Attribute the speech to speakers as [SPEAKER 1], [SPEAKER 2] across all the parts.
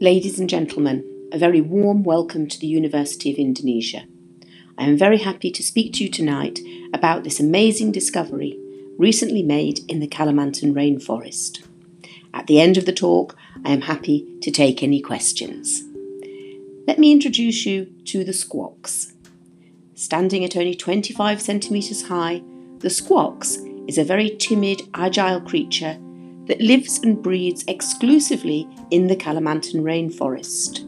[SPEAKER 1] Ladies and gentlemen, a very warm welcome to the University of Indonesia. I am very happy to speak to you tonight about this amazing discovery recently made in the Kalimantan rainforest. At the end of the talk, I am happy to take any questions. Let me introduce you to the squox. Standing at only 25 centimetres high, the squox is a very timid, agile creature that lives and breeds exclusively in the Kalimantan rainforest.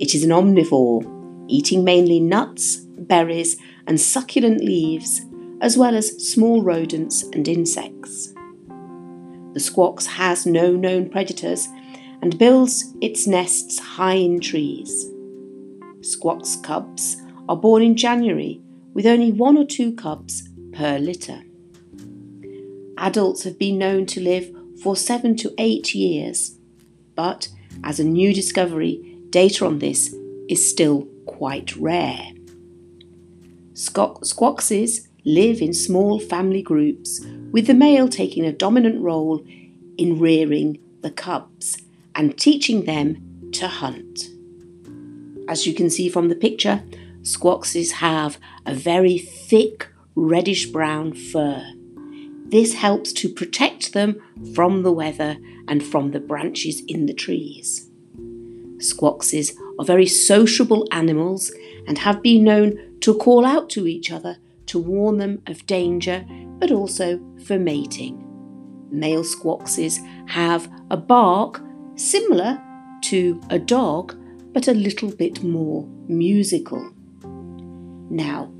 [SPEAKER 1] It is an omnivore, eating mainly nuts, berries, and succulent leaves, as well as small rodents and insects. The squox has no known predators and builds its nests high in trees. Squox cubs are born in January with only one or two cubs per litter. Adults have been known to live for seven to eight years, but as a new discovery, data on this is still quite rare. Squoxes live in small family groups, with the male taking a dominant role in rearing the cubs and teaching them to hunt. As you can see from the picture, squoxes have a very thick reddish brown fur. This helps to protect them from the weather and from the branches in the trees. Squoxes are very sociable animals and have been known to call out to each other to warn them of danger, but also for mating. Male squoxes have a bark similar to a dog, but a little bit more musical. Now,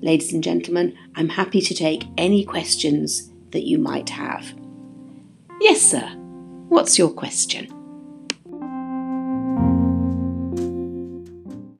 [SPEAKER 1] ladies and gentlemen, I'm happy to take any questions that you might have. Yes, sir. What's your question?